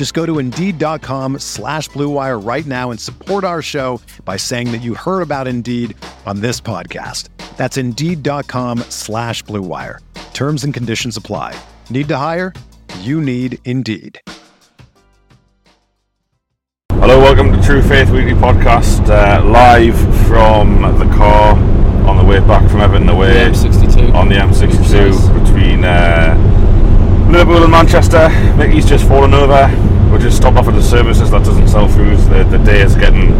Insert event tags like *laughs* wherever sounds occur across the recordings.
Just go to Indeed.com slash BlueWire right now and support our show by saying that you heard about Indeed on this podcast. That's Indeed.com slash BlueWire. Terms and conditions apply. Need to hire? You need Indeed. Hello, welcome to True Faith Weekly Podcast, uh, live from the car on the way back from Everton away The M62. on the M62 between uh, Liverpool and Manchester. Mickey's just fallen over. We're just stopped off at the services that doesn't sell food. The, the day is getting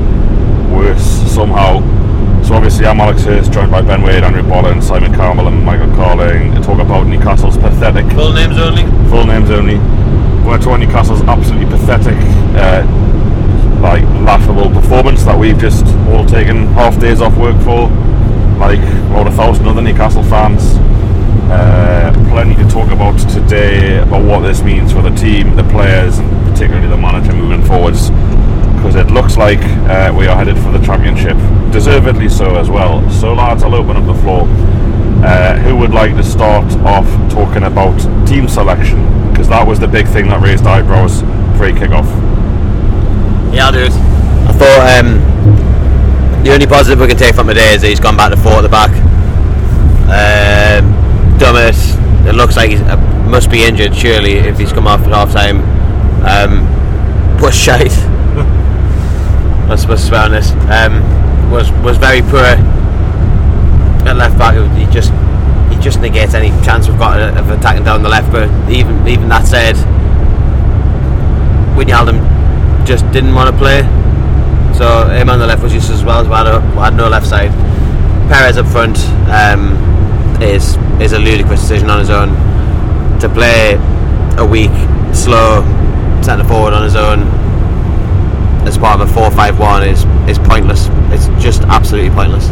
worse somehow. So obviously I'm Alex Hurst, joined by Ben Wade, Andrew Bolland, Simon Carmel and Michael Carling to talk about Newcastle's pathetic Full names only. full names only. We're talking Newcastle's absolutely pathetic, uh, like laughable performance that we've just all taken half days off work for, like about a thousand other Newcastle fans. Uh, plenty to talk about today about what this means for the team, the players, and particularly the manager moving forwards. Because it looks like uh, we are headed for the championship, deservedly so as well. So, lads, I'll open up the floor. Uh, who would like to start off talking about team selection? Because that was the big thing that raised eyebrows pre kickoff. Yeah, it. I thought um, the only positive we can take from today is that he's gone back to four at the back. Um, Dummett, it looks like he uh, must be injured, surely, if he's come off at half time. Um, was shite. *laughs* Let's, let's swear this. Um, was was very poor at left back. He just he just negates any chance we've got of attacking down the left. But even even that said, Wijnaldum just didn't want to play. So him on the left was just as well as we had, a, we had no left side. Perez up front um, is is a ludicrous decision on his own. To play a weak, slow centre forward on his own as part of a 4-5-1 is is pointless. It's just absolutely pointless.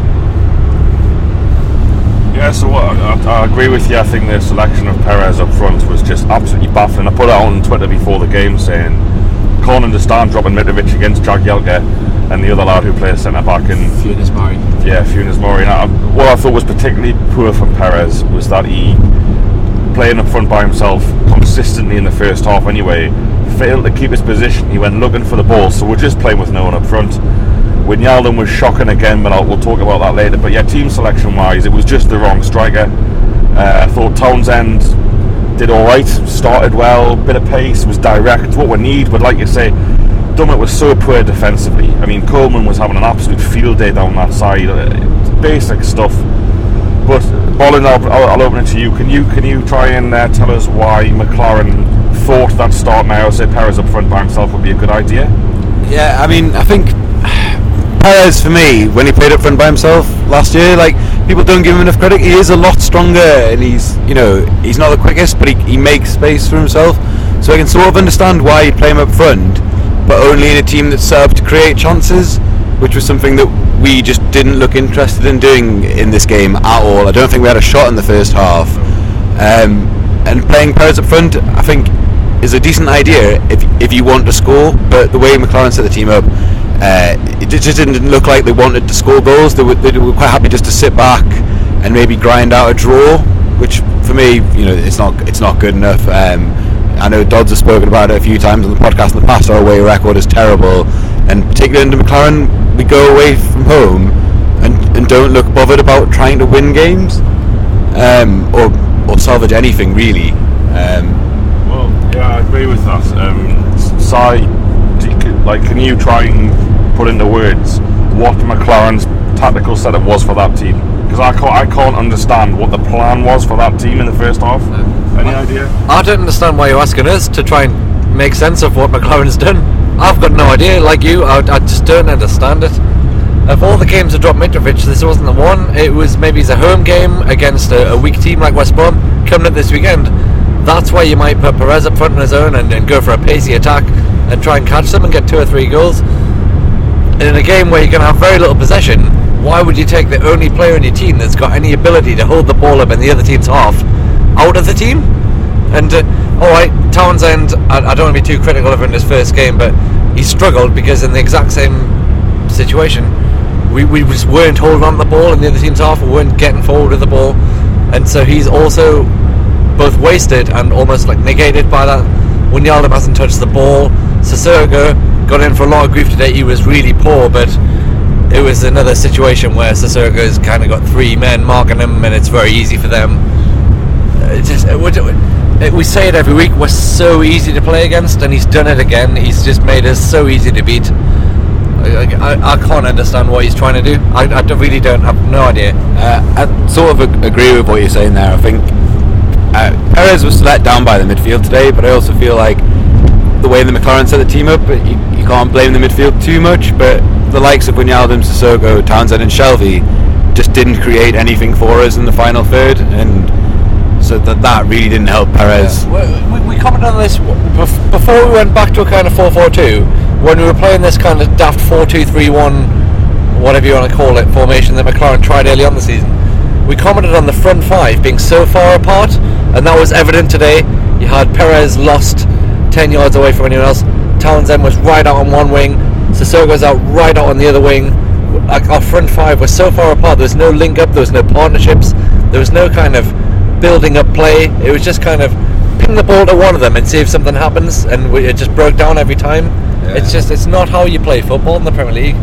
Yeah, so what, I, I agree with you. I think the selection of Perez up front was just absolutely baffling. I put it on Twitter before the game saying, can't understand dropping Mitrovic against Jagielka and the other lad who plays centre back in Funes Murray. Yeah, Funes Mori. And I, what I thought was particularly poor from Perez was that he, playing up front by himself consistently in the first half anyway, failed to keep his position. He went looking for the ball, so we're just playing with no one up front. Wijnaldum was shocking again, but I'll, we'll talk about that later. But yeah, team selection wise, it was just the wrong striker. Uh, I thought Townsend did all right, started well, bit of pace, was direct, what we need. But like you say, Dummett was so poor defensively. I mean, Coleman was having an absolute field day down that side. Basic stuff. But Bolland, I'll, I'll open it to you. Can you can you try and uh, tell us why McClaren thought that start now, say Perez up front by himself, would be a good idea? Yeah, I mean, I think For me, when he played up front by himself last year, like people don't give him enough credit. He is a lot stronger, and he's you know he's not the quickest, but he, he makes space for himself. So I can sort of understand why you play him up front, but only in a team that's set up to create chances, which was something that we just didn't look interested in doing in this game at all. I don't think we had a shot in the first half. Um, and playing Perez up front, I think, is a decent idea if if you want to score. But the way McClaren set the team up, uh, it just didn't look like they wanted to score goals. They were, they were quite happy just to sit back and maybe grind out a draw, which for me, you know, it's not it's not good enough. Um, I know Dodds has spoken about it a few times on the podcast in the past. Our away record is terrible, and particularly under McClaren, we go away from home and, and don't look bothered about trying to win games um, or or salvage anything really. Um, Well, yeah, I agree with that. Um, like, can you try and put into words what McClaren's tactical setup was for that team? Because I can't, I can't understand what the plan was for that team in the first half. Any idea? I don't understand why you're asking us to try and make sense of what McClaren's done. I've got no idea. Like you, I, I just don't understand it. Of all the games that dropped Mitrovic, this wasn't the one. It was maybe it's a home game against a, a weak team like West Brom coming up this weekend. That's why you might put Perez up front on his own and, and go for a pacey attack and try and catch them and get two or three goals. In a game where you're going to have very little possession, why would you take the only player in your team that's got any ability to hold the ball up in the other team's half out of the team? And uh, all right, Townsend, I, I don't want to be too critical of him in his first game, but he struggled because in the exact same situation, we, we just weren't holding on the ball in the other team's half, we weren't getting forward with the ball, and so he's also both wasted and almost like negated by that. Wijnaldum hasn't touched the ball. Sissoko got in for a lot of grief today. He was really poor, but it was another situation where Sissoko's kind of got three men marking him, and it's very easy for them. It just it we say it every week. We're so easy to play against, and he's done it again. He's just made us so easy to beat. I, I, can't understand what he's trying to do. I, I really don't have no idea. Uh, I sort of agree with what you're saying there. I think uh, Perez was let down by the midfield today, but I also feel like the way the McClaren set the team up, can't blame the midfield too much. But the likes of Wijnaldum, Sissoko, Townsend, and Shelvey just didn't create anything for us in the final third, and so that that really didn't help Perez. We, we, we commented on this before we went back to a kind of 4 4 2 when we were playing this kind of daft 4 2 3 1, whatever you want to call it, formation that McClaren tried early on the season. We commented on the front five being so far apart, and that was evident today. You had Perez lost 10 yards away from anyone else, Townsend was right out on one wing, Sissoko's out right out on the other wing. Like our front five was so far apart, there was no link up, there was no partnerships, there was no kind of building up play. It was just kind of ping the ball to one of them and see if something happens, and we, it just broke down every time. It's just it's not how you play football in the Premier League.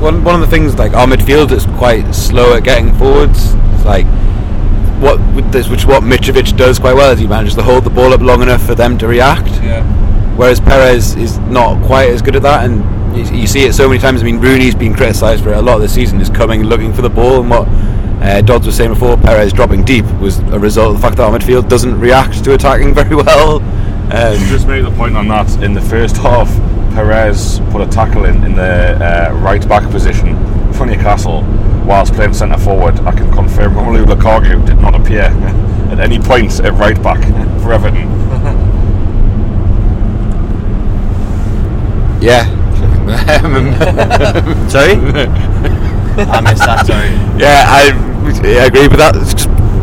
One, one of the things like our midfield is quite slow at getting forwards. It's like what this, which is what Mitrovic does quite well is he manages to hold the ball up long enough for them to react. Yeah. Whereas Perez is not quite as good at that, and you, you see it so many times. I mean, Rooney's been criticised for it a lot this season, is coming looking for the ball, and what uh, Dodds was saying before, Perez dropping deep was a result of the fact that our midfield doesn't react to attacking *laughs* very well. Um, Just make the point on that. In the first half, Perez put a tackle in in the uh, right back position for Newcastle whilst playing centre forward. I can confirm *laughs* Romelu Lukaku did not appear *laughs* at any point at right back for Everton. Yeah. *laughs* Sorry? I missed that, sorry. Yeah, I, I agree with that.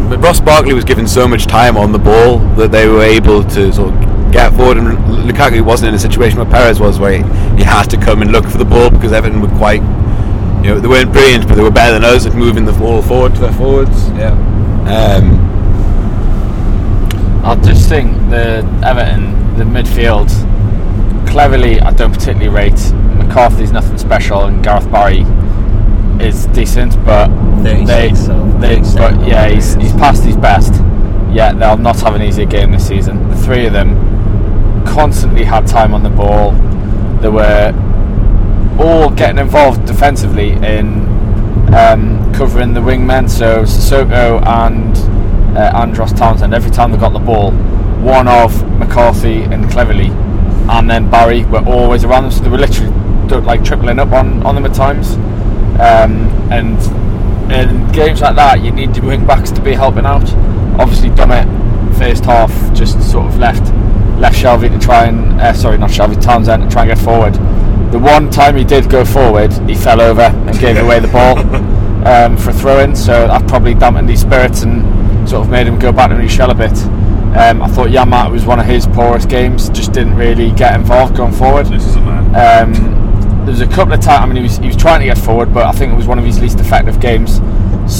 But Ross Barkley was given so much time on the ball that they were able to sort of get forward, and Lukaku wasn't in a situation where Perez was, where he, he had to come and look for the ball because Everton were quite, you know, they weren't brilliant, but they were better than us at moving the ball forward to their forwards. Yeah. Um, I just think the Everton, the midfield, Cleverley, I don't particularly rate. McCarthy's nothing special, and Gareth Barry is decent, but they, so they, but yeah, he's, he's past his best. Yet they'll not have an easier game this season. The three of them constantly had time on the ball. They were all getting involved defensively in um, covering the wingmen. So Sissoko and uh, Andros Townsend, every time they got the ball, one of McCarthy and Cleverley, and then Barry were always around them. So they were literally like tripling up on, on them at times. Um, and in games like that, you need your wing backs to be helping out. Obviously, Dummett first half just sort of left left Shelvey to try and uh, sorry, not Shelvey Townsend to try and get forward. The one time he did go forward, he fell over and gave away the ball *laughs* um, for a throw in. So that probably dampened his spirits and sort of made him go back to his shell a bit. Um, I thought Janmaat was one of his poorest games. Just didn't really get involved going forward. This is a man. Um, there was a couple of times. I mean, he was, he was trying to get forward, but I think it was one of his least effective games.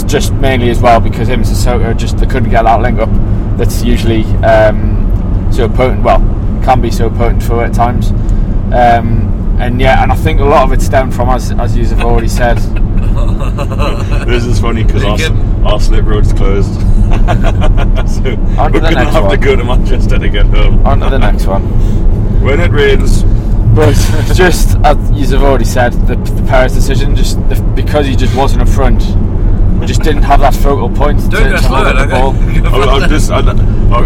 Just mainly as well because him and Sissoko just they couldn't get that link up. That's usually um, so potent. Well, can be so potent for at times. Um, and yeah, and I think a lot of it stemmed from as as you have already said. *laughs* This is funny because our, Good. our slip road's closed. *laughs* so On we're going to next have to go to Manchester to get home. On to the next one. When it rains, But *laughs* just as you have already said, the, the Perez decision just the, because he just wasn't up front. Just didn't have that focal point to, Don't to go slow, hold up the okay? ball. *laughs* I, I'm just, I,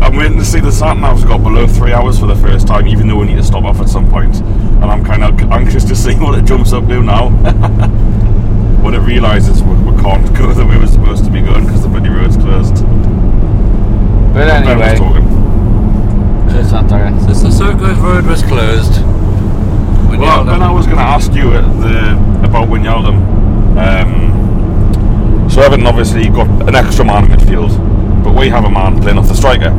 I'm waiting to see the sat nav's got below three hours for the first time, even though we need to stop off at some point. And I'm kind of anxious to *laughs* see what it jumps up to now. *laughs* when it realises we, we can't go the way we're supposed to be going because the bloody road's closed. But Ben was anyway, talking. cheers, that, Since the Circus Road was closed. When Well, you then I was going to ask you the, about Wijnaldum. Um, so Everton obviously got an extra man in midfield, but we have a man playing off the striker.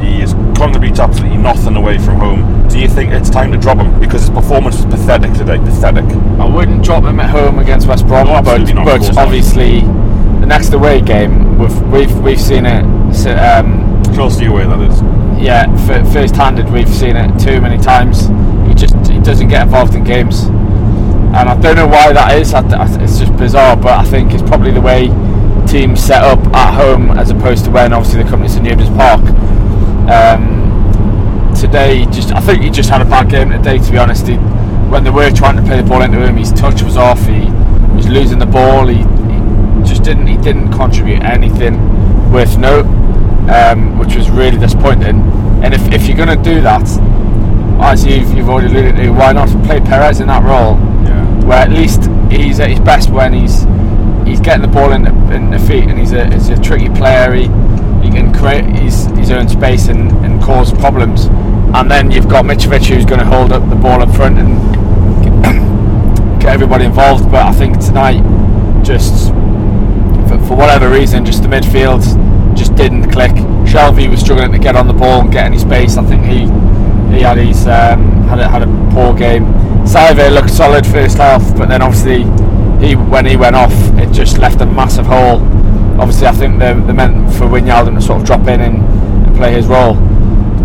He has contributed absolutely nothing away from home. Do you think it's time to drop him because his performance was pathetic today? Pathetic. I wouldn't drop him at home against West Brom, No, but, not, but not. obviously the next away game we've we've, we've seen it. so, Um, Chelsea away, that is. yeah, f- first-handed, we've seen it too many times. He just he doesn't get involved in games, and I don't know why that is. It's just bizarre, but I think it's probably the way teams set up at home as opposed to when obviously come to St James's Park. Um, today, just I think he just had a bad game today. To be honest, he, when they were trying to play the ball into him, his touch was off. He was losing the ball. He, he just didn't he didn't contribute anything worth note, um, which was really disappointing. And if, if you're going to do that, as you've, you've already alluded to, why not play Perez in that role? Yeah. Where at least he's at his best when he's he's getting the ball in the, in the feet and he's a, he's a tricky player. He, he can create his, his own space and, and cause problems. And then you've got Mitrovic who's going to hold up the ball up front and *coughs* get everybody involved. But I think tonight, just for, for whatever reason, just the midfield just didn't click. Shelvey was struggling to get on the ball and get any space. I think he he had his um, had a, had a poor game. Saivet looked solid first half, but then obviously he when he went off, it just left a massive hole. Obviously, I think they, they meant for Wijnaldum to sort of drop in and, and play his role.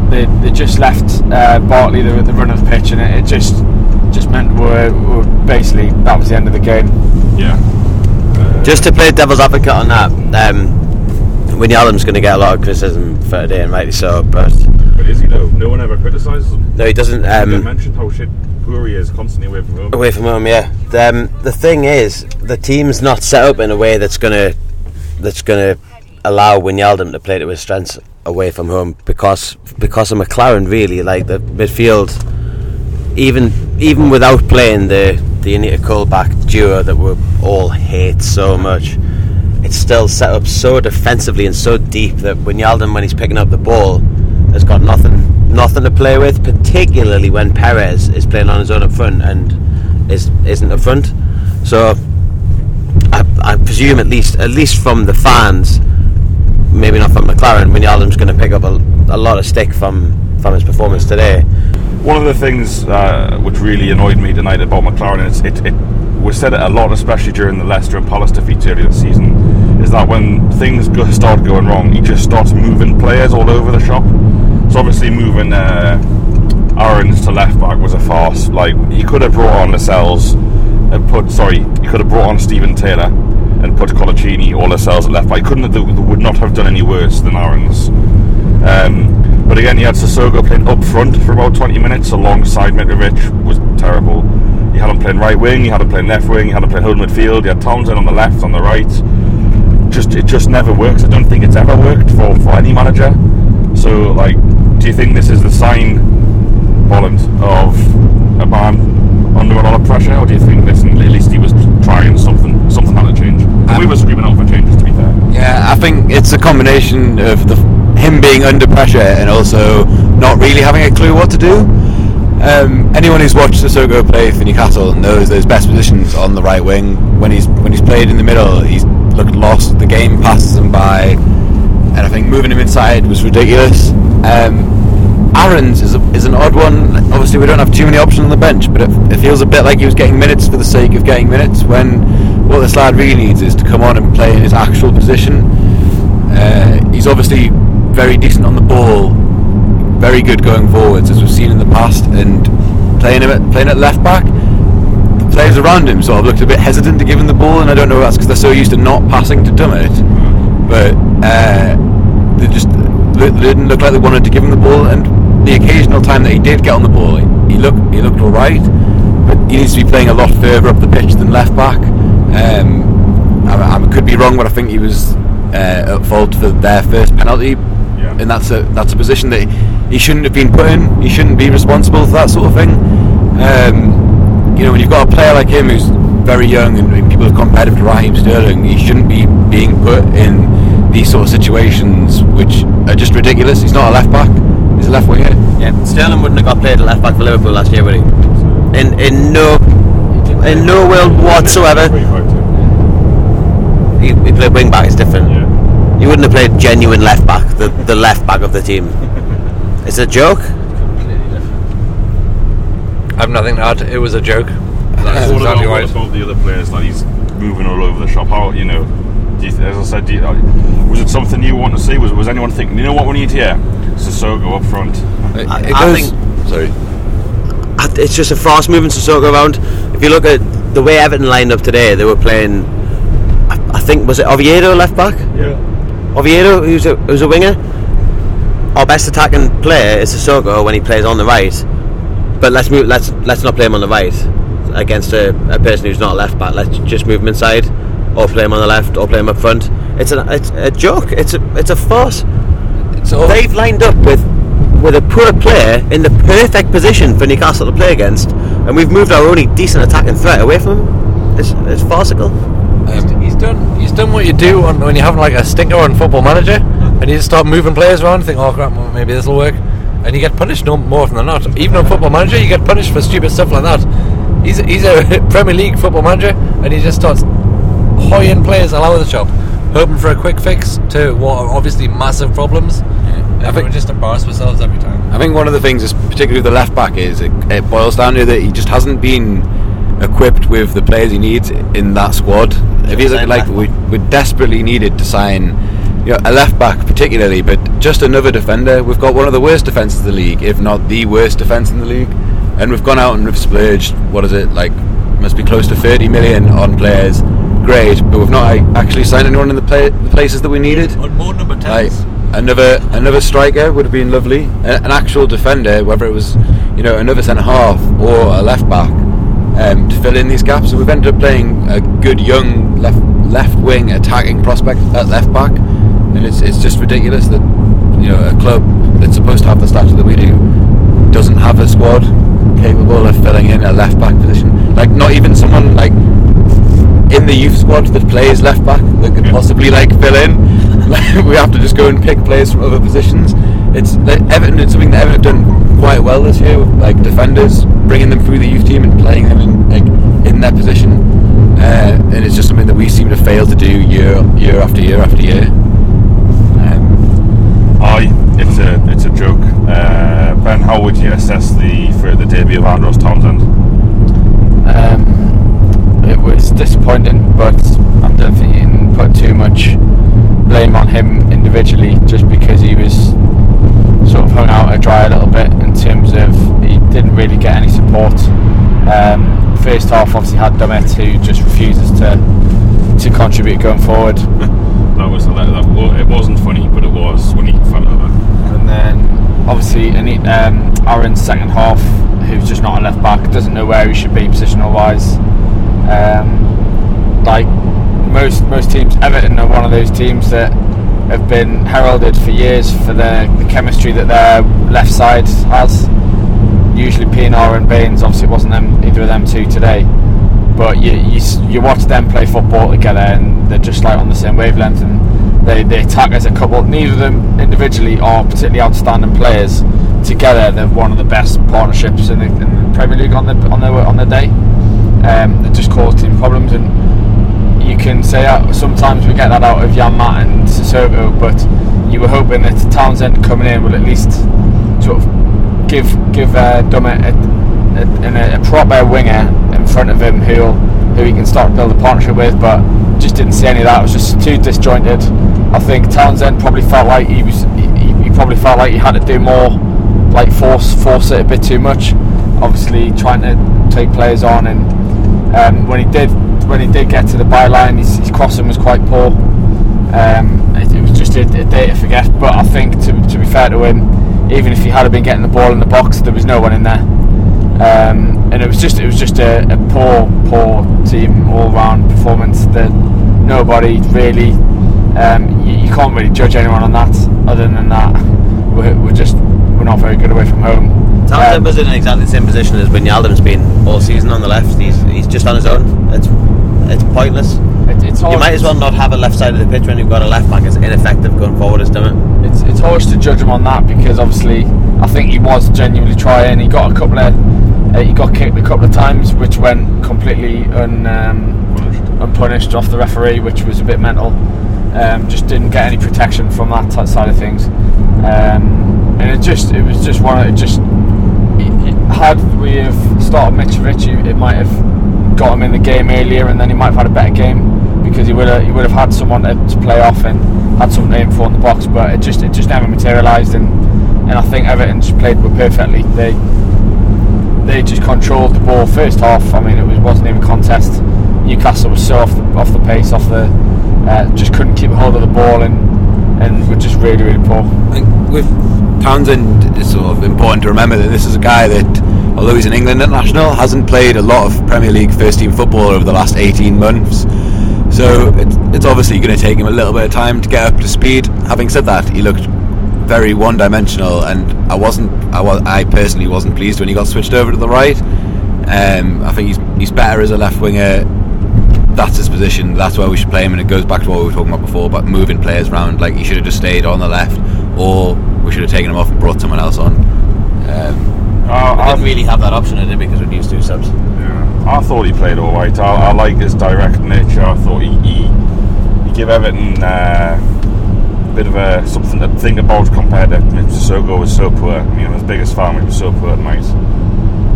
They, they just left uh, Barkley the, the run of the pitch, and it, it just just meant we're, we're basically that was the end of the game. Yeah. Just to play devil's advocate on that, um, Wijnaldum's going to get a lot of criticism for today, and rightly so. But But is he though? No one ever criticises him. no, he doesn't. you Um, mentioned how shit is constantly away from home. away from home, yeah. The, um, the thing is, the team's not set up in a way that's gonna that's gonna allow Wijnaldum to play to his strengths away from home because because of McClaren. Really, like the midfield, even even without playing the the Anita Colback duo that we all hate so much. It's still set up so defensively and so deep that Wijnaldum, when he's picking up the ball, has got nothing nothing to play with. Particularly when Perez is playing on his own up front and is isn't up front. So I, I presume at least at least from the fans, maybe not from McClaren, Wijnaldum's going to pick up a, a lot of stick from from his performance today. One of the things uh, which really annoyed me tonight about McClaren is it, it we said it a lot, especially during the Leicester and Palace defeats earlier this season, is that when things go, start going wrong, he just starts moving players all over the shop. So obviously moving uh, Aarons to left back was a farce. Like he could have brought on Lascelles and put sorry, he could have brought on Stephen Taylor and put Coloccini or Lascelles at left back. He couldn't they would not have done any worse than Aarons. Um, but again, you had Sissoko playing up front for about 20 minutes alongside Mitrovic, was terrible. You had him playing right wing, you had him playing left wing, you had him playing whole midfield, you had Townsend on the left, on the right. Just It just never works. I don't think it's ever worked for, for any manager. So, like, do you think this is the sign, Holland, of a man under a lot of pressure, or do you think this, at least he was trying something, something had to change? And we were screaming out for changes, to be fair. Yeah, I think it's a combination of the, him being under pressure and also not really having a clue what to do. Um, anyone who's watched Sissoko play for Newcastle knows those best positions on the right wing. When he's when he's played in the middle, he's looked lost. The game passes him by, and I think moving him inside was ridiculous. Um, Aarons is, a, is an odd one. Obviously, we don't have too many options on the bench, but it, it feels a bit like he was getting minutes for the sake of getting minutes. When what this lad really needs is to come on and play in his actual position. Uh, he's obviously very decent on the ball, very good going forwards, as we've seen in the past, and playing him at, playing at left back. The players around him sort of looked a bit hesitant to give him the ball, and I don't know if that's because they're so used to not passing to Dummett, but uh, they just didn't look like they wanted to give him the ball. And the occasional time that he did get on the ball, he looked he looked all right, but he needs to be playing a lot further up the pitch than left back. Um, I, I could be wrong, but I think he was uh, at fault for their first penalty, Yeah. and that's a that's a position that he shouldn't have been put in. He shouldn't be responsible for that sort of thing. Um, you know, when you've got a player like him who's very young and people have compared him to Raheem Sterling, he shouldn't be being put in these sort of situations, which are just ridiculous. He's not a left back; he's a left winger. Yeah, Sterling wouldn't have got played at left back for Liverpool last year, would he? In in no in no world whatsoever. He, he played wing back. It's different. Yeah. He wouldn't have played genuine left back, the the left back of the team. *laughs* It's a joke. Completely different. I have nothing to add. It was a joke. That's What exactly about, right. what about the other players that he's moving all over the shop? How you know? Do you, as I said, do you, uh, was it something you want to see? Was was anyone thinking? You know what we need here? Sissoko up front. It, I- it I goes- think- sorry. It's just a fast moving Sissoko around. If you look at the way Everton lined up today, they were playing. I, I think was it Oviedo left back? Yeah. Oviedo, who's a who's a winger. Our best attacking player is Sissoko when he plays on the right. But let's move. Let's let's not play him on the right against a, a person who's not a left back. Let's just move him inside, or play him on the left, or play him up front. It's a it's a joke. It's a it's a farce. All, They've lined up with with a poor player in the perfect position for Newcastle to play against, and we've moved our only decent attacking threat away from him. It's, it's farcical. Um, he's, he's done. He's done what you do on, when you have like a stinker on Football Manager, and you just start moving players around. Think, oh crap, well, maybe this will work, and you get punished no more often than not. Even on Football Manager, you get punished for stupid stuff like that. He's he's a *laughs* Premier League football manager, and he just starts hoying players all over the shop, hoping for a quick fix to what are obviously massive problems. I think we just embarrass ourselves every time. I think one of the things, is particularly with the left back, is it, it boils down to that he just hasn't been equipped with the players he needs in that squad. If you look like we, we desperately needed to sign you know, a left back, particularly, but just another defender. We've got one of the worst defences in the league, if not the worst defence in the league, and we've gone out and we've splurged. What is it like? Must be close to 30 million on players. Great, but we've not actually signed anyone in the, play, the places that we needed. On more number Like another another striker would have been lovely. A- An actual defender, whether it was you know another centre half or a left back, um, to fill in these gaps. So we've ended up playing a good young left left wing attacking prospect at left back, and it's it's just ridiculous that you know a club that's supposed to have the stature that we do doesn't have a squad capable of filling in a left back position. Like not even someone like in the youth squad that plays left back that could possibly like fill in. *laughs* We have to just go and pick players from other positions. It's like, Everton. It's something that Everton have done quite well this year, with like defenders bringing them through the youth team and playing them in like in their position. Uh, and it's just something that we seem to fail to do year year after year after year. Um, Aye, it's a it's a joke. Uh, ben, how would you assess the for the debut of Andros Townsend? Um, it was disappointing, but I don't think you can put too much blame on him individually just because he was sort of hung out to dry a little bit in terms of he didn't really get any support. Um, first half obviously had Dummett who just refuses to to contribute going forward. *laughs* That was that, that it wasn't funny, but it was when he fell over. And then obviously any, um, Aarons second half, who's just not a left back, doesn't know where he should be positional wise. Um, like most most teams, Everton are one of those teams that have been heralded for years for their the chemistry that their left side has. Usually Pienaar and Baines, obviously it wasn't them either of them two today. But you, you you watch them play football together and they're just like on the same wavelength and they, they attack as a couple. Neither of them individually are particularly outstanding players. Together, they're one of the best partnerships in the, in the Premier League on the on the on the day. Um, that just cause team problems, and you can say that sometimes we get that out of Janmaat and Sissoko, but you were hoping that Townsend coming in will at least sort of give give uh, Dummett a, a, a, proper winger in front of him who who he can start to build a partnership with, but just didn't see any of that. It was just too disjointed. I think Townsend probably felt like he was he probably felt like he had to do more, like force force it a bit too much. Obviously, trying to take players on, and um, when he did when he did get to the byline, his, his crossing was quite poor. Um, it, it was just a, a day to forget. But I think to, to be fair to him, even if he had been getting the ball in the box, there was no one in there, um, and it was just it was just a, a poor poor team all round performance. That nobody really. Um, you, you can't really judge anyone on that. Other than that, we're, we're just we're not very good away from home. Townsend Um, was in exactly the same position as Wijnaldum's been all season on the left. He's he's just on his own. It's it's pointless. it- it's You might as well not have a left side of the pitch when you've got a left back. It's ineffective going forward as done it. it's, it's harsh to judge him on that because obviously I think he was genuinely trying. He got a couple of uh, he got kicked a couple of times, which went completely un, um, unpunished off the referee, which was a bit mental. Um, just didn't get any protection from that t- side of things, um, and it just it was just one of it just had we have started Mitrovic, it might have got him in the game earlier, and then he might have had a better game because he would have he would have had someone to, play off and had something to aim for in the box. But it just it just never materialised, and and I think Everton just played perfectly. They they just controlled the ball first half. I mean, it was wasn't even a contest. Newcastle was so off the off the pace, off the uh, just couldn't keep hold of the ball, and and were just really really poor. I think with Townsend, it's sort of important to remember that this is a guy that, although he's an England international, hasn't played a lot of Premier League first team football over the last 18 months. So it's, obviously going to take him a little bit of time to get up to speed. Having said that, he looked very one-dimensional, and I wasn't, I was, I personally wasn't pleased when he got switched over to the right. Um, I think he's he's better as a left winger that's his position. That's where we should play him, and it goes back to what we were talking about before about moving players around. Like he should have just stayed on the left, or we should have taken him off and brought someone else on. Um, Uh, We I, didn't really have that option, did we? Because we used two subs. yeah, I thought he played all right. I, I like his direct nature. I thought he he, he gave Everton uh, a bit of a something to think about compared to Sissoko was so poor. I mean, his biggest fan. He was so poor tonight.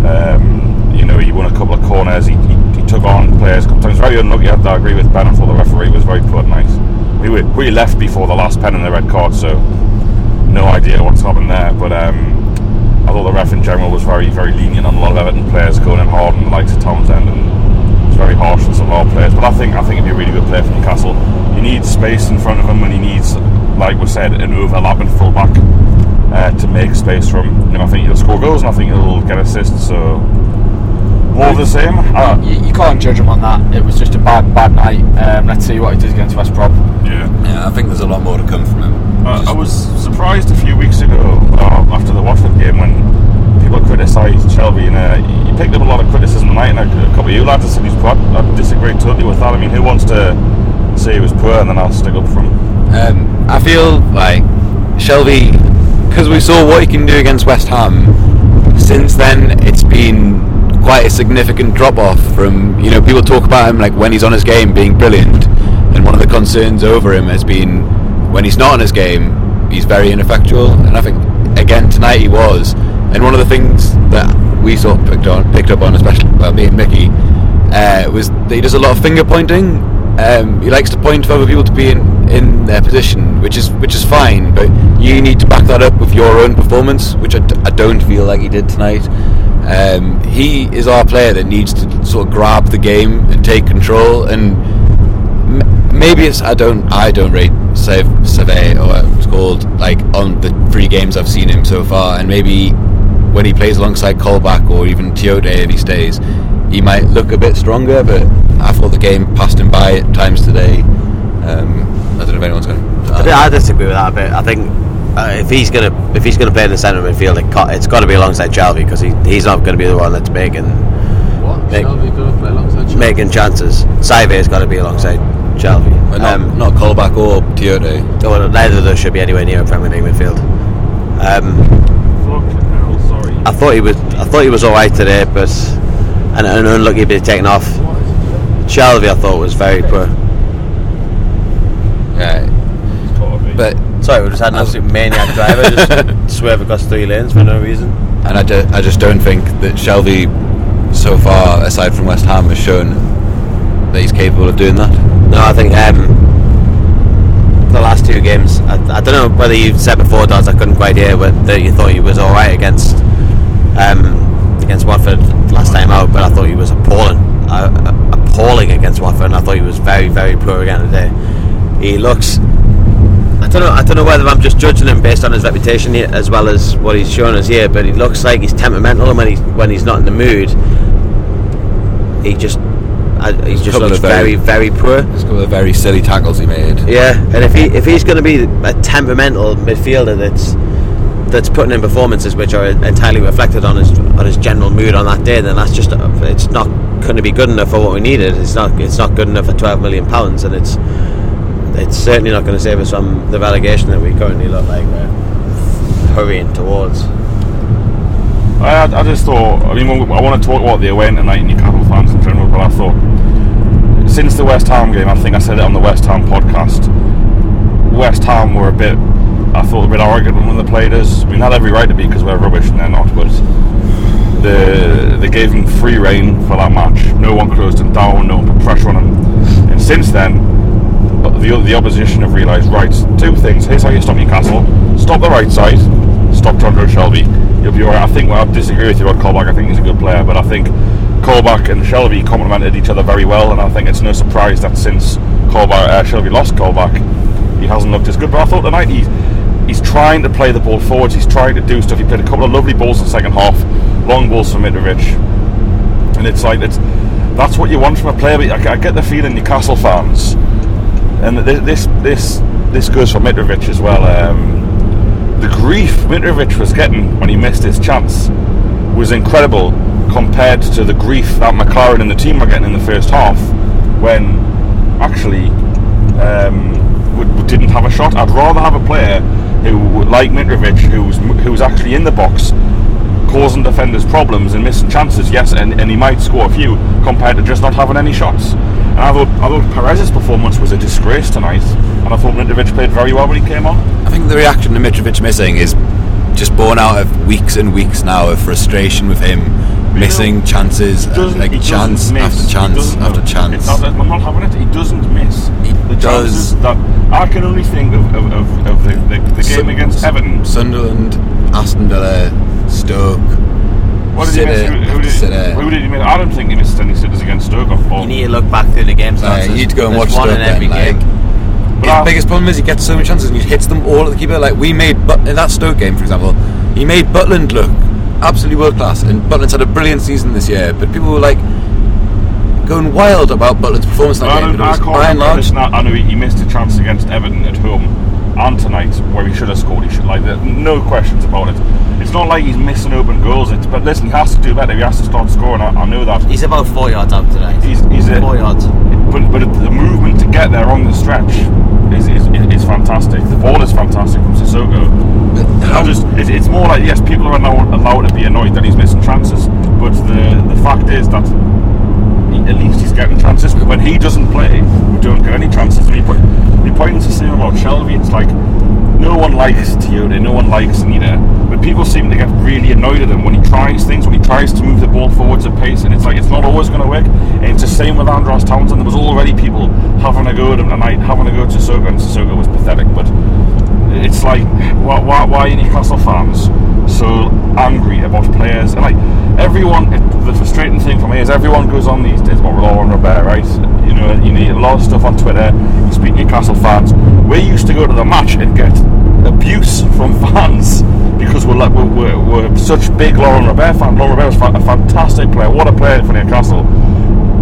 Um, you know, he won a couple of corners. He, he, he took on players. Sometimes very unlucky. I, I agree with Ben. I thought the referee was very poor tonight. We were we left before the last pen and the red card, so no idea what's happened there. But um, I thought the ref in general was very very lenient on a lot of Everton players going in hard on the likes of Townsend and was very harsh on some of our players. But I think I think he'd be a really good player for Newcastle. He needs space in front of him, and he needs, like we said, an overlapping fullback uh, to make space for him. And I think he'll score goals, and I think he'll get assists. So more of the same. Uh, You, you can't judge him on that. It was just a bad bad night. Um, let's see what he does against West Brom. yeah. yeah, I think there's a lot more to come from him. Uh, I was surprised a few weeks ago uh, after the Watford game when people criticised Shelvey and uh, he picked up a lot of criticism tonight and a, a couple of you lads have said he's poor. I disagree totally with that. I mean, who wants to say he was poor and then I'll stick up for him? Um, I feel like Shelvey, because we saw what he can do against West Ham. Since then, it's been quite a significant drop off from you know people talk about him like when he's on his game being brilliant, and one of the concerns over him has been when he's not on his game, he's very ineffectual. And I think again tonight he was. And one of the things that we sort of picked on, picked up on, especially well, me and Mickey, uh, was that he does a lot of finger pointing. Um, he likes to point for other people to be in, in their position, which is which is fine. But you need to back that up with your own performance, which I, d- I don't feel like he did tonight. Um, he is our player that needs to sort of grab the game and take control. And maybe it's I don't I don't rate Save Save or what it's called like on the three games I've seen him so far, and maybe when he plays alongside Colback or even Tiote if he stays, he might look a bit stronger. But I thought the game passed him by at times today. Um, I don't know if anyone's going to. I, I disagree with that a bit. I think uh, if he's gonna if he's gonna play in the centre of midfield, it ca- it's got to be alongside Shelvey because he, he's not going to be the one that's making What? Make- going to play alongside making chances. Saivet's got to be alongside But not, Um, not Colback or Tiote. well, neither of those should be anywhere near a Premier League midfield. Um, hell, sorry. I thought he was I thought he was all right today, but and an unlucky bit taken off. Shelvey, I thought was very poor. Yeah, It's gotta be. but Sorry, we just had an absolute maniac *laughs* driver just swerve across three lanes for no reason. and I, ju- I just don't think that Shelvey, so far aside from West Ham, has shown that he's capable of doing that. No, I think um, the last two games. I, I don't know whether you said before, Daz. I couldn't quite hear whether you thought he was all right against um, against Watford last time out, but I thought he was appalling, uh, uh, appalling against Watford, and I thought he was very, very poor again today. He looks. I don't know. I don't know whether I'm just judging him based on his reputation here, as well as what he's shown us here. But he looks like he's temperamental, and when he's when he's not in the mood, he just I, he just of very- very, very poor. A couple of very silly tackles he made. Yeah, and if he if he's going to be a temperamental midfielder that's that's putting in performances which are entirely reflected on his on his general mood on that day, then that's just it's not going to be good enough for what we needed. It's not it's not good enough for twelve million pounds, and it's it's certainly not going to save us from the relegation that we currently look like we're hurrying towards. I, I just thought, I mean, I want to talk about the away tonight and Newcastle fans in general, but I thought, since the West Ham game, I think I said it on the West Ham podcast, West Ham were a bit, I thought, a bit arrogant when they played us. Mean, had every right to be because we're rubbish and they're not, but the, they gave them free reign for that match. No one closed them down, no one put pressure on them. And since then, the, the opposition have realised, right, two things. Here's how you stop Newcastle. Stop the right side, stop Trondro Shelvey. You'll be alright. I think, well, I disagree with you about Colback. I think he's a good player, but I think Colback and Shelvey complemented each other very well, and I think it's no surprise that since Colback, uh, Shelvey lost Colback, he hasn't looked as good. But I thought tonight he's, he's trying to play the ball forwards, he's trying to do stuff. He played a couple of lovely balls in the second half, long balls from Mitrovic, and it's like, it's that's what you want from a player, but I, I get the feeling Newcastle fans and th- this this this goes for Mitrovic as well. Um, the grief Mitrovic was getting when he missed his chance was incredible compared to the grief that McClaren and the team were getting in the first half when actually um, w- w- didn't have a shot. I'd rather have a player who, like Mitrovic, who's who's actually in the box causing defenders problems and missing chances, yes, and, and he might score a few compared to just not having any shots. I thought, I thought Perez's performance was a disgrace tonight, and I thought Mitrovic played very well when he came on. I think the reaction to Mitrovic missing is just born out of weeks and weeks now of frustration with him missing chances, He doesn't- like chance after chance after chance. It's not, I'm not having it. He doesn't miss. He the does. chances that I can only think of, of, of, of the, the, the game Sun- against Everton. Sunderland, Aston Villa, Stoke. What did he miss? Who, who, did, City. who did he miss? I don't think he missed any sitters against Stoke. Or, or, You need to look back through the games. Lads. you need to go and watch one Stoke in then. every Like, game. But his I- biggest problem is he gets so many chances and he hits them all at the keeper. Like we made, but in that Stoke game, for example, he made Butland look absolutely world class, and Butland's had a brilliant season this year. But people were like going wild about Butland's performance that I, game. don't, But I by and large, this. I know he, he missed a chance against Everton at home and tonight where he should have scored. He should like there- no questions about it. It's not like he's missing open goals. It's, but listen, he has to do better. He has to start scoring. I, I know that. He's about four yards out today. He's, he's a, four yards. but but the movement to get there on the stretch is is, is fantastic. The ball is fantastic from Sissoko. I just it's, it's more like yes, people are now allowed to be annoyed that he's missing chances, but the the fact is that at least he's getting chances. But when he doesn't play, we don't get any chances. And he he points the same about Shelvey. It's like no one likes Tiote, no one likes Anita, but people seem to get really annoyed at him when he tries things, when he tries to move the ball forwards at pace, and it's like it's not always going to work. And it's the same with Andros Townsend. There was already people having a go at him tonight, having a go at Sissoko, and Sissoko was pathetic. But it's like why, why, why are Newcastle fans so angry about players? And like everyone, it, the frustrating thing for me is everyone goes on these days about Laurent Robert, right? You know, you need a lot of stuff on Twitter. You speak Newcastle fans. We used to go to the match and get abuse from *laughs* fans because we're like we're, we're, we're such big Laurent Robert fans. Laurent Robert was a fantastic player. What a player for Newcastle.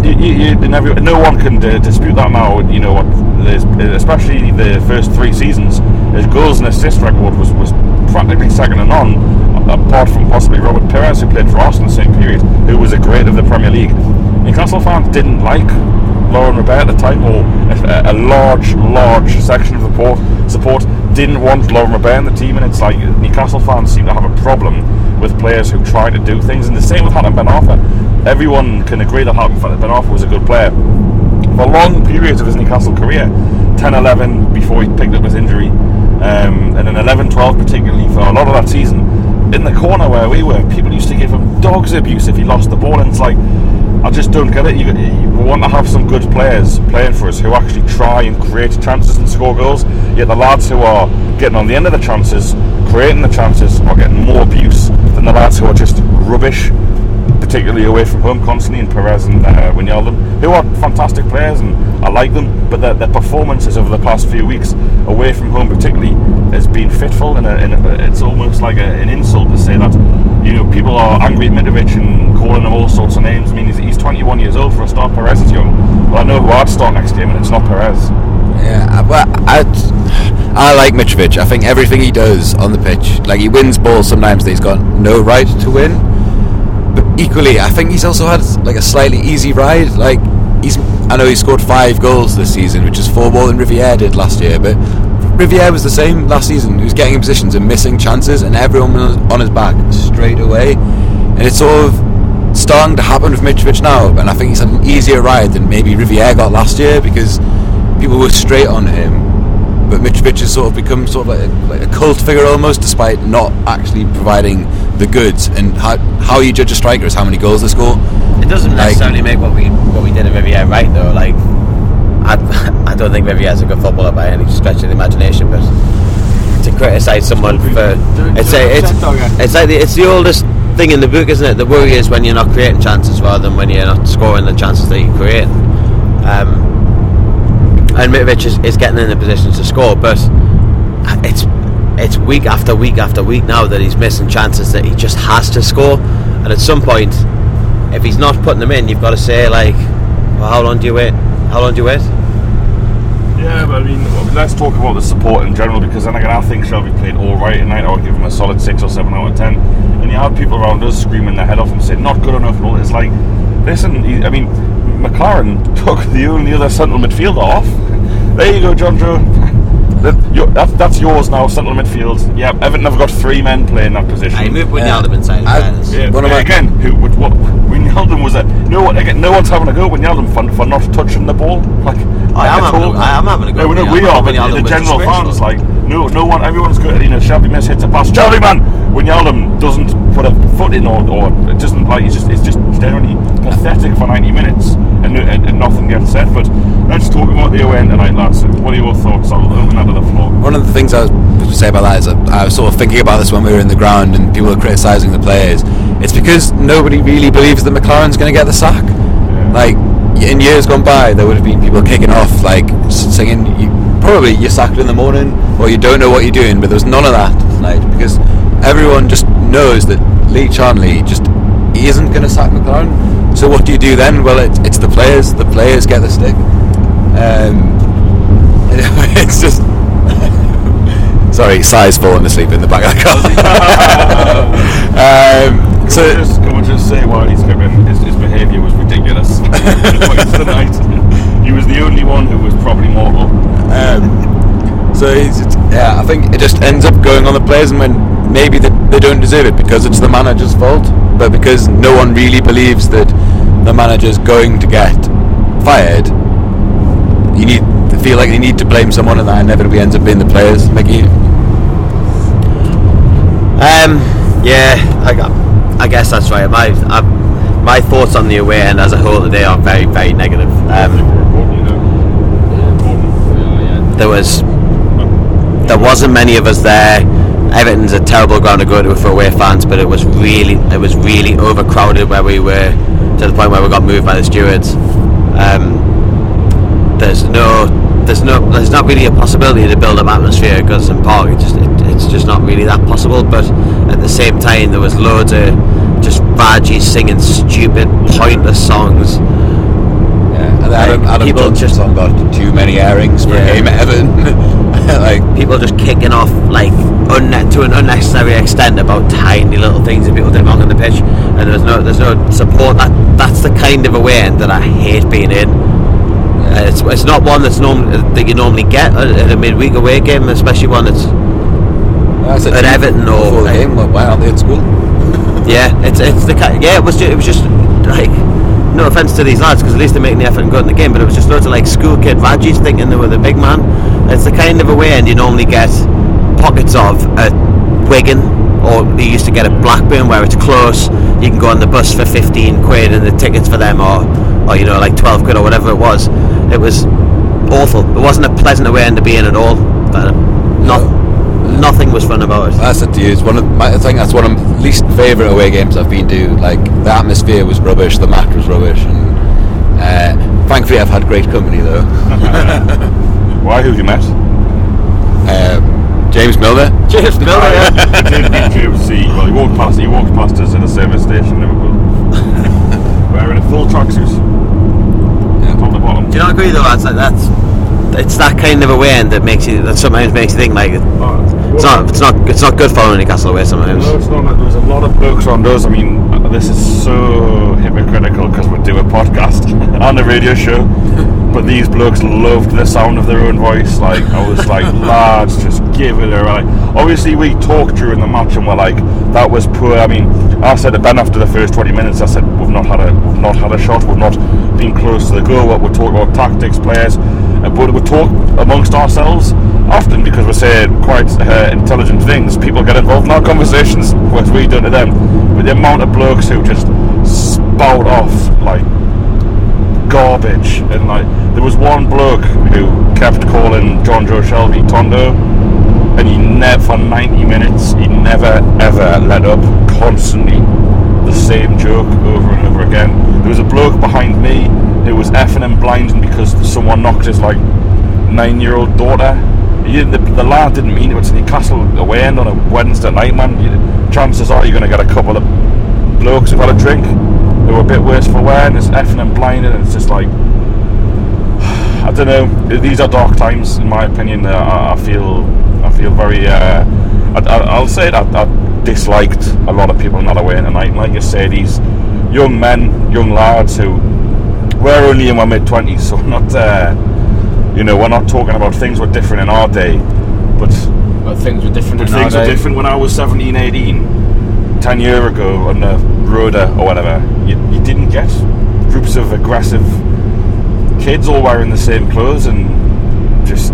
You, you, no one can uh, dispute that now. You know what? Especially the first three seasons, his goals and assist record was, was practically second to none, apart from possibly Robert Pires, who played for Arsenal the same period, who was a great of the Premier League. Newcastle fans didn't like Laurent Robert at the time, or a, a large, large section of the port, support didn't want Laurent Robert in the team, and it's like Newcastle fans seem to have a problem with players who try to do things, and the same with Hatem Ben Arfa. Everyone can agree that Hatem Ben Arfa was a good player for long periods of his Newcastle career 10 11 before he picked up his injury, um, and then 11 12 particularly for a lot of that season. In the corner where we were, people used to give him dog's abuse if he lost the ball, and it's like, I just don't get it. You, you want to have some good players playing for us who actually try and create chances and score goals, yet the lads who are getting on the end of the chances, creating the chances, are getting more abuse than the lads who are just rubbish particularly away from home constantly, and Perez and uh, Wijnaldum, who are fantastic players and I like them, but their, their performances over the past few weeks away from home, particularly, has been fitful, and, a, and a, it's almost like a, an insult to say that you know, people are angry at Mitrovic and calling him all sorts of names. I mean, he's, he's 21 years old for a start. Perez is young. Well, I know who I'd start next game, and it's not Perez. Yeah, well, I, I like Mitrovic. I think everything he does on the pitch, like he wins balls sometimes that he's got no right to win. But equally, I think he's also had like a slightly easy ride. Like he's, I know he scored five goals this season, which is four more than Riviere did last year. But Riviere was the same last season. He was getting in positions and missing chances, and everyone was on his back straight away. And it's sort of starting to happen with Mitrovic now. And I think he's had an easier ride than maybe Riviere got last year because people were straight on him. But Mitrovic has sort of become sort of like a, like a cult figure almost, despite not actually providing the goods. And how, how you judge a striker is how many goals they score. It doesn't Like- necessarily make what we what we did at Riviere right though. Like, I, *laughs* I don't think Riviere's a good footballer by any stretch of the imagination. But to criticise someone for it's a, it's it's like the, it's the oldest thing in the book, isn't it? The worry is when you're not creating chances rather than when you're not scoring the chances that you create. Um, and Mitrovic is, is getting in the position to score, but it's it's week after week after week now that he's missing chances that he just has to score. And at some point, if he's not putting them in, you've got to say like, well, how long do you wait? How long do you wait? Yeah, but I mean, let's talk about the support in general because then again, I think Shelvey played all right tonight. I would give him a solid six or seven out of ten. And you have people around us screaming their head off and saying not good enough and all. It's like, listen, I mean, McClaren *laughs* took the only other central midfielder off. There you go, Jonjo. *laughs* That, you that, that's yours now, central midfield. Yeah, Everton have got three men playing that position. I moved Yeah. Wijnaldum inside. in I- fairness. Yeah, One of but my- again, who would what? Wijnaldum was a no one. Again, no one's having a go at Wijnaldum for, for not touching the ball. *laughs* Like I am at having a- I am having a go No, no, we are, but Wijnaldum the general disgraceful. fans like no, no one. Everyone's good. You know, Shelvey Miss hits a pass. Shelvey man, Wijnaldum doesn't put a foot in or, or it doesn't like. It's just it's just generally pathetic for 90 minutes and, and, and nothing gets said. But let's talk about the away tonight, lads. What are your thoughts? I'll open that the floor. One of the things I was to say about that is that I was sort of thinking about this when we were in the ground and people were criticising the players. It's because nobody really believes that McClaren's going to get the sack. Like in years gone by, there would have been people kicking off, like singing, you, probably you're sacked in the morning or you don't know what you're doing. But there was none of that tonight because everyone just knows that Lee Charnley just isn't going to sack McLaren. So what do you do then? Well, it, it's the players. The players get the stick. Um, *laughs* it's just. *laughs* Sorry, Si's falling asleep in the back of the car. *laughs* um, So so, just, can we just say while he's coming, his, his behaviour was ridiculous. tonight, he was the only one who was probably mortal. um, so yeah, I think it just ends up going on the players, and when maybe they, they don't deserve it because it's the manager's fault, but because no one really believes that the manager's going to get fired, you need to feel like they need to blame someone, and that inevitably ends up being the players. Mickey, Um, yeah, I, I guess that's right. My I, my thoughts on the away end as a whole today are very very negative. Um, there was there wasn't many of us there. Everton's a terrible ground to go to for away fans, but it was really it was really overcrowded where we were to the point where we got moved by the stewards. Um, there's no there's no there's not really a possibility to build up atmosphere at Goodison Park. It just it, it's just not really that possible. But at the same time, there was loads of just badgies singing stupid, pointless songs. yeah, and Adam, Adam people just- just got too many airings for Yeah. game *laughs* Everton. Like People just kicking off like unne- to an unnecessary extent about tiny little things that people did wrong on the pitch, and there's no there's no support. That that's the kind of away end that I hate being in. Uh, it's, it's not one that's norm- that you normally get at a midweek away game, especially one that's said At Everton or- game, why aren't they at school? Yeah, it's it's the yeah. It was just, it was just like no offense to these lads because at least they're making the effort and going to the game, but it was just loads of like school kid Rajis thinking they were the big man. It's the kind of a way end you normally get pockets of at Wigan or you used to get at Blackburn where it's close. You can go on the bus for fifteen quid and the tickets for them are, or you know like twelve quid or whatever it was. It was awful. It wasn't a pleasant away end to be in at all. But not, nothing was fun about it. That's it to you, it's one of my, I think that's one of my least favourite away games I've been to. Like the atmosphere was rubbish, the match was rubbish, and uh, thankfully I've had great company though. *laughs* Why? Who have you met? Um, James Milner. James Miller. yeah. *laughs* I did meet James C. Well, he walked past. He walked past us in a service station in Liverpool, *laughs* wearing a full tracksuit, top to bottom. Do you not agree though, lads? Like that's it's that kind of a weekend that makes you that sometimes makes you think like it's not it's not it's not good following Newcastle away sometimes. No, it's not. There's a lot of blokes on those. I mean, this is so hypocritical because we do a podcast *laughs* and a radio show. But these blokes loved the sound of their own voice. Like I was like, *laughs* lads, just give it a right. Obviously, we talked during the match and we're like, that was poor. I mean, I said to Ben after the first 20 minutes, I said we've not had a we've not had a shot. We've not been close to the goal. What we're talking about tactics, players, uh, but we talk amongst ourselves often because we say quite uh, intelligent things. People get involved in our conversations, what we do to them. But the amount of blokes who just spout off like garbage and like there was one bloke who kept calling John Joe Shelvey Tondo and he never for 90 minutes he never ever let up constantly the same joke over and over again there was a bloke behind me who was effing and blinding because someone knocked his like nine year old daughter didn't, the, the lad didn't mean it it's Newcastle away end on a Wednesday night man you, chances are you're going to get a couple of blokes who've had a drink who are a bit worse for wear and it's effing and blinding and it's just like *sighs* I don't know. These are dark times, in my opinion. Uh, I, I feel, I feel very. Uh, I, I, I'll say that I disliked a lot of people not away tonight. And like you say, these young men, young lads who we're only in our mid twenties, so *laughs* not. Uh, you know, we're not talking about things were different in our day, but But things were different but in things were day. different when I was 17, 18, 10 year ago on the Rhoda uh, or whatever. You, you didn't get groups of aggressive kids all wearing the same clothes and just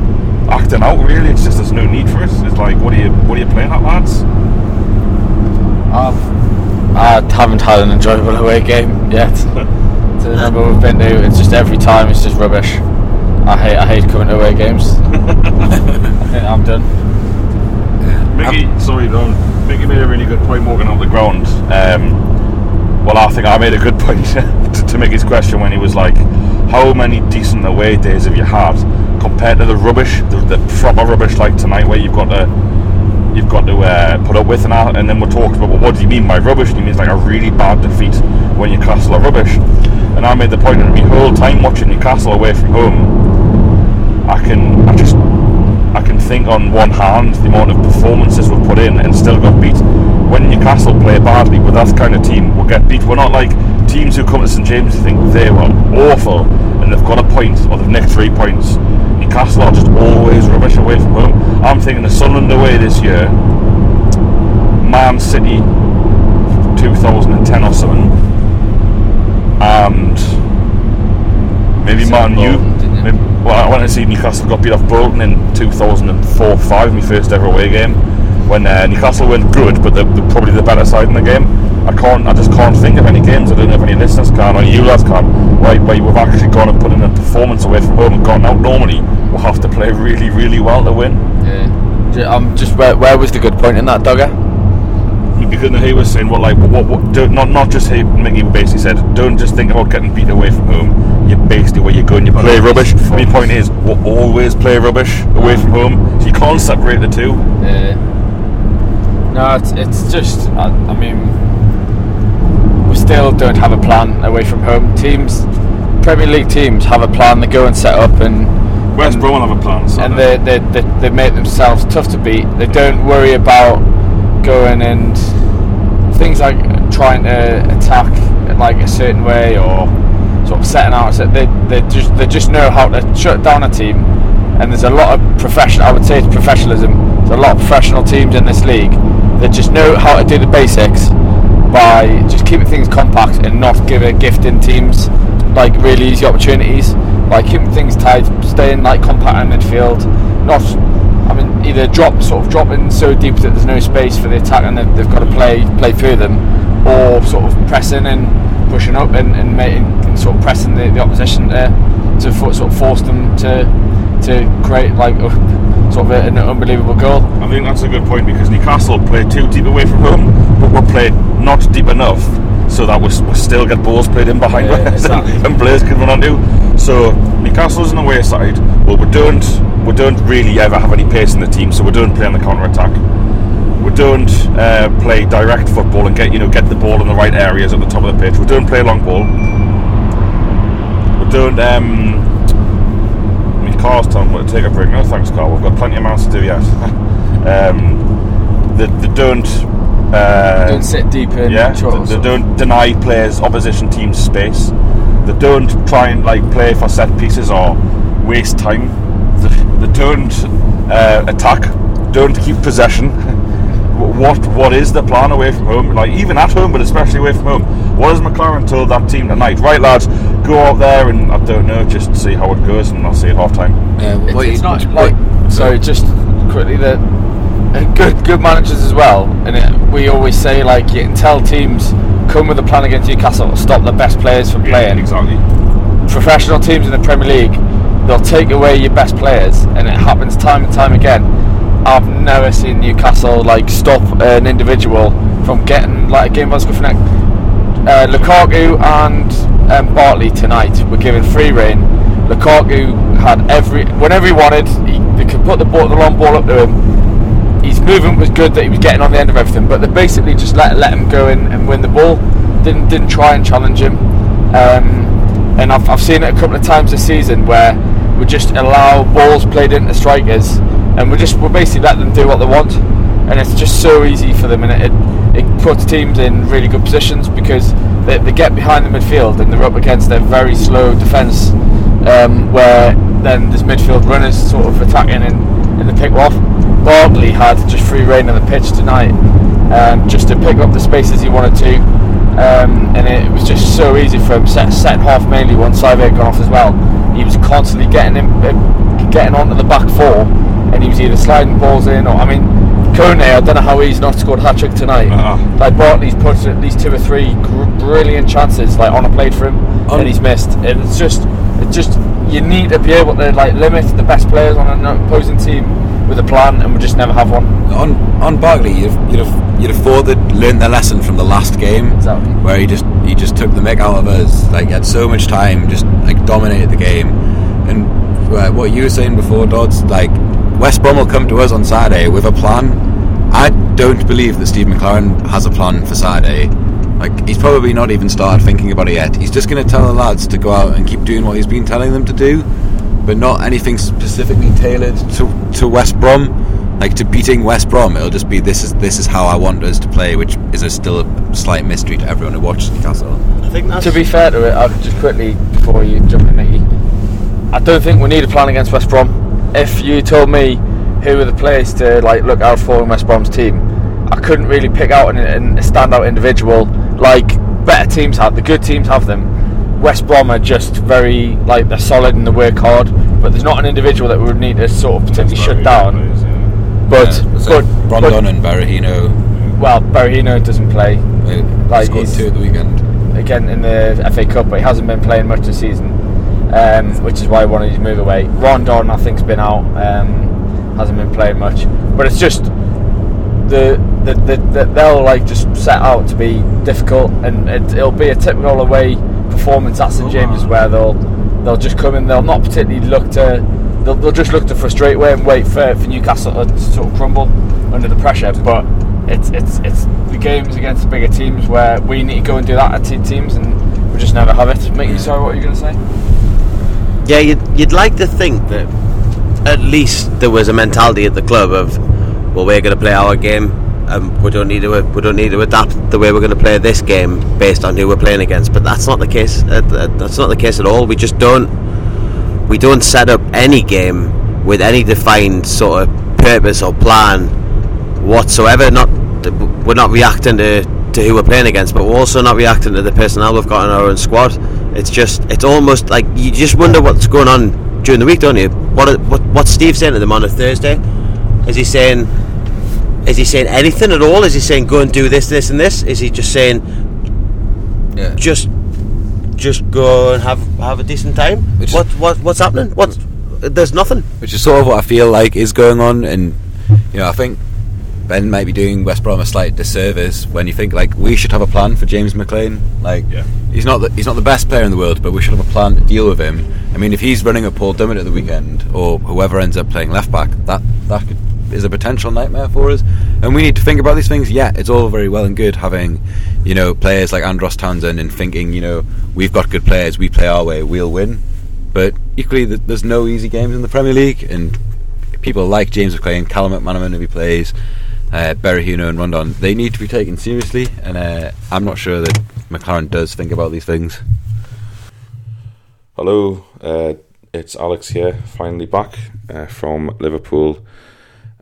acting out. Really, it's just there's no need for it. It's like, what are you, what are you playing at, lads? I've, I haven't had an enjoyable away game yet. *laughs* to the number we've been to, it's just every time it's just rubbish. I hate I hate coming to away games. *laughs* I think I'm done. Mickey, sorry, Don. Mickey made a really good point walking out the ground. Um, well, I think I made a good *laughs* point to, to Mickey's question when he was like, "How many decent away days have you had compared to the rubbish, the, the proper rubbish like tonight, where you've got to you've got to uh, put up with?" And, I, and then we're talking about well, what do you mean by rubbish? And he means like a really bad defeat when you Newcastle are rubbish. And I made the point that my whole time watching Newcastle away from home, I can I just I can think on one hand the amount of performances we've put in and still got beat. When Newcastle play badly with that kind of team, we'll get beat. We're not like teams who come to St James and think they were awful and they've got a point or they've nicked three points. Newcastle are just always rubbish away from home. I'm thinking the Sunderland away this year, Man City 2010 or something, and maybe Man U. Well, I went to see Newcastle got beat off Bolton in 2004-5, my first ever away game, when uh, Newcastle went good, but they're, they're probably the better side in the game. I can't, I just can't think of any games. I don't know if any listeners can or you lads can. Where, where we've actually gone and put in a performance away from home and gone out. Normally, we'll have to play really, really well to win. Yeah. I'm just where, where was the good point in that, Dogger? Because he was saying what like what, what don't, not not just he Mickey basically said don't just think about getting beat away from home. You basically where you go and you play rubbish. My point is we'll always play rubbish away from home. So you can't separate the two. Yeah. No, it's, it's just, I, I mean, we still don't have a plan away from home. Teams, Premier League teams have a plan, they go and set up and West and, Brom have a plan. So and they, they, they, they make themselves tough to beat. They don't worry about going and things like trying to attack in like a certain way or sort of setting out. So they, they just they just know how to shut down a team. And there's a lot of professional. I would say it's professionalism. There's a lot of professional teams in this league that just know how to do the basics by just keeping things compact and not giving gifting teams like really easy opportunities. Like keeping things tight, staying like compact in midfield, not either drop sort of dropping so deep that there's no space for the attack and they've, got to play play through them, or sort of pressing and pushing up and, and, making, and sort of pressing the, the opposition there to fo- sort of force them to to create like a, sort of a, an unbelievable goal. I think that's a good point because Newcastle play too deep away from home, but we're played not deep enough so that we, we still get balls played in behind Yeah, *laughs* us exactly. and, players can run on onto. So Newcastle's on the away side, but we don't we don't really ever have any pace in the team, so we don't play on the counter attack. We don't uh, play direct football and get you know get the ball in the right areas at the top of the pitch. We don't play long ball. We don't. Um, I mean, Carl's telling me to take a break. No, thanks, Carl. We've got plenty of amounts to do yet. *laughs* um, they, they don't. Uh, Don't sit deep in. yeah, chores. they, they don't deny players opposition teams space. They don't try and like play for set pieces or waste time. They, they don't uh, attack. Don't keep possession. *laughs* what what is the plan away from home? Like even at home, but especially away from home. What has McClaren told that team tonight? Right, lads, go out there and I don't know, just see how it goes, and I'll see at half time. Yeah, It's, it's not what- like sorry, just quickly that good good managers as well, and it, we always say like you can tell teams come with a plan against Newcastle to stop the best players from playing. exactly. Professional teams in the Premier League, they'll take away your best players, and it happens time and time again. I've never seen Newcastle like stop an individual from getting like a game ball scuff neck. Uh, Lukaku and um, Barkley tonight were given free reign. Lukaku had every whenever he wanted, he, they could put the ball, the long ball up to him. His movement was good that he was getting on the end of everything, but they basically just let let him go in and win the ball. Didn't didn't try and challenge him. Um, and I've, I've seen it a couple of times this season where we just allow balls played into strikers, and we just we basically let them do what they want, and it's just so easy for them, and it it, it puts teams in really good positions because they, they get behind the midfield and they're up against their very slow defence, um, where then there's midfield runners sort of attacking and, and they pick off. Barkley had just free reign on the pitch tonight, um, just to pick up the spaces he wanted to, um, and it was just so easy for him. Set, set half mainly once Saivet had gone off as well. He was constantly getting him, uh, getting onto the back four, and he was either sliding balls in or I mean, Kone. I don't know how he's not scored a hat trick tonight. Uh-uh. Like Barkley's put at least two or three gr- brilliant chances like on a plate for him, On- and he's missed. And it's just, it's just you need to be able to like limit the best players on an opposing team with a plan, and we just never have one. on on Barkley, you'd have, you'd have you'd have thought they'd learned their lesson from the last game, Exactly. where he just he just took the mick out of us. Like had so much time, just like dominated the game. And uh, what you were saying before, Dodds, like West Brom will come to us on Saturday with a plan. I don't believe that Steve McClaren has a plan for Saturday. Like he's probably not even started thinking about it yet. He's just going to tell the lads to go out and keep doing what he's been telling them to do, but not anything specifically tailored to, to West Brom. Like to beating West Brom, it'll just be this is this is how I want us to play, which is a still a slight mystery to everyone who watches Newcastle. I think that's To be fair to it, I'll just quickly before you jump in, Nicky, I don't think we need a plan against West Brom. If you told me who were the players to like look out for in West Brom's team, I couldn't really pick out an, an, a standout individual like better teams have. The good teams have them. West Brom are just very like they're solid and they work hard, but there's not an individual that we would need to sort of particularly shut down. But Yeah, but, so but Rondon and Berahino. well, Berahino doesn't play uh, Like scored he's- two at the weekend. again in the FA Cup, but he hasn't been playing much this season, um, which is why I wanted to move away. Rondon, I think's been out, um, hasn't been playing much, but it's just the, the, the, the they'll like just set out to be difficult, and it, it'll be a typical away performance at St James's where they'll they'll just come in, they'll not particularly look to. They'll, they'll just look to frustrate away and wait for, for Newcastle to sort of crumble under the pressure. But it's it's it's the games against the bigger teams where we need to go and do that at te- teams, and we just never have it. Mickey, sorry, what are you going to say? Yeah, you'd, you'd like to think that at least there was a mentality at the club of, well, we're going to play our game, and we don't need to uh, we don't need to adapt the way we're going to play this game based on who we're playing against. But that's not the case. Uh, uh, that's not the case at all. We just don't we don't set up any game with any defined sort of purpose or plan whatsoever. Not we're not reacting to, to who we're playing against, but we're also not reacting to the personnel we've got in our own squad. It's just it's almost like you just wonder what's going on during the week, don't you? What what what's Steve saying to them on a Thursday? Is he saying is he saying anything at all? Is he saying go and do this, this, and this? Is he just saying Yeah. just just go and have have a decent time? Which is- what what what's happening? What there's nothing. which is sort of what I feel like is going on. And you know, I think Ben might be doing West Brom a slight disservice when you think like we should have a plan for James McLean. Like Yeah. he's not the, he's not the best player in the world, but we should have a plan to deal with him. I mean, if he's running a Paul Dummett at the weekend, or whoever ends up playing left back, that that could, is a potential nightmare for us. And we need to think about these things. Yeah, it's all very well and good having you know players like Andros Townsend and thinking you know we've got good players, we play our way, we'll win. But equally, there's no easy games in the Premier League, and people like James McLean, Callum McManaman if he plays, uh, Berahino and Rondon, they need to be taken seriously. And uh, I'm not sure that McClaren does think about these things. Hello, uh, it's Alex here, finally back uh, from Liverpool.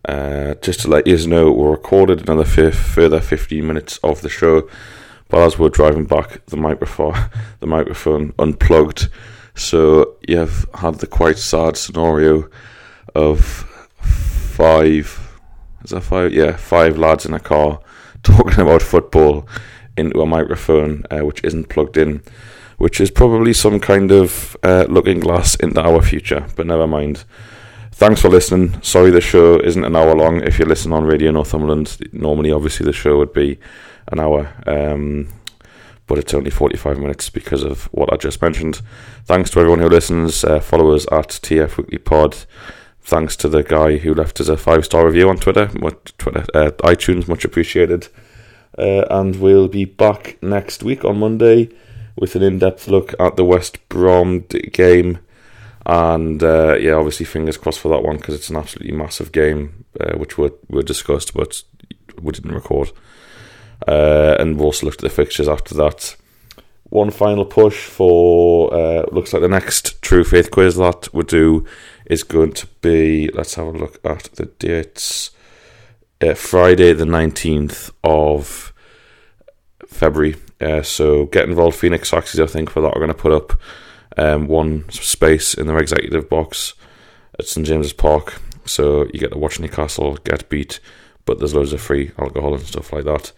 Uh, just to let you know, we recorded another f- further 15 minutes of the show, but as we're driving back, the microphone, *laughs* the microphone unplugged. So you've had the quite sad scenario of five, is that five? Yeah, five lads in a car *laughs* talking about football into a microphone uh, which isn't plugged in which is probably some kind of uh, looking glass into our future, but never mind. Thanks for listening. Sorry the show isn't an hour long. If you listen on Radio Northumberland, normally obviously the show would be an hour, um, but it's only 45 minutes because of what I just mentioned. Thanks to everyone who listens. Uh, follow us at TF Weekly Pod. Thanks to the guy who left us a five star review on Twitter, Twitter uh, iTunes, much appreciated. Uh, and we'll be back next week on Monday with an in-depth look at the West Brom game, and uh, yeah, obviously fingers crossed for that one because it's an absolutely massive game, uh, which were were discussed, but we didn't record. Uh, and we'll also look at the fixtures after that. One final push for uh, looks like the next True Faith quiz that we do is going to be. Let's have a look at the dates. Uh, Friday the nineteenth of February. Uh, so get involved, Phoenix Saxes. I think for that, we're going to put up um, one space in their executive box at St James's Park. So you get to watch Newcastle get beat, but there's loads of free alcohol and stuff like that.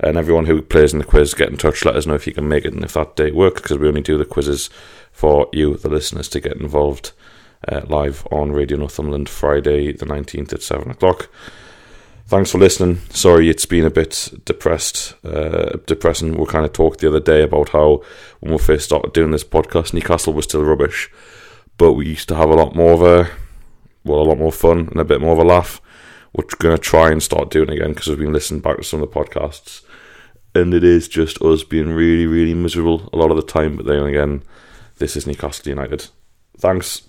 And everyone who plays in the quiz, get in touch. Let us know if you can make it and if that date works, because we only do the quizzes for you, the listeners, to get involved uh, live on Radio Northumberland Friday the 19th at 7 o'clock. Thanks for listening. Sorry, it's been a bit depressed, uh, depressing. We kind of talked the other day about how when we first started doing this podcast, Newcastle was still rubbish, but we used to have a lot more of a, well, a lot more fun and a bit more of a laugh. We're going to try and start doing again because we've been listening back to some of the podcasts, and it is just us being really, really miserable a lot of the time. But then again, this is Newcastle United. Thanks.